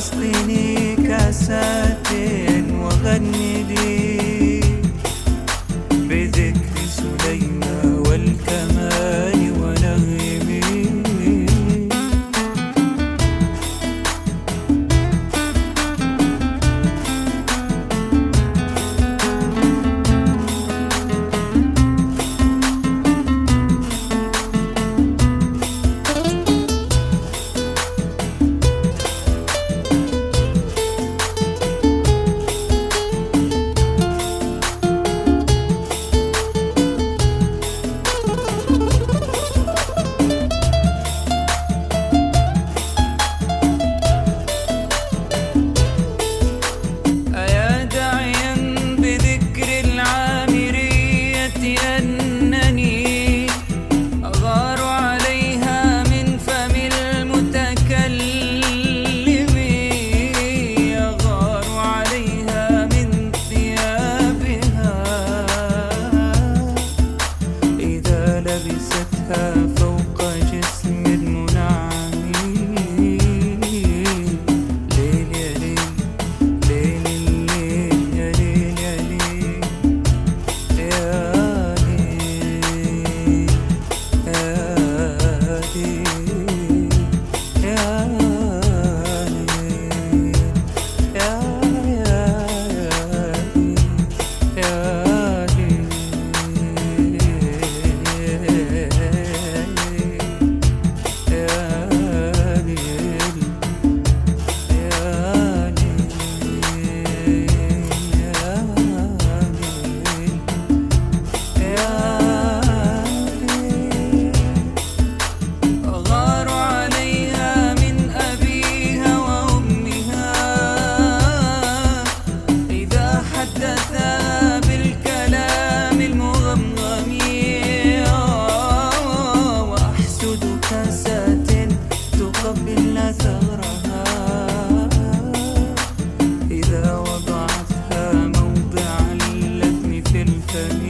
فلسطيني كاسات وغني حساسات تقبل ثغرها. إذا وضعتها موضع اللثم في الفم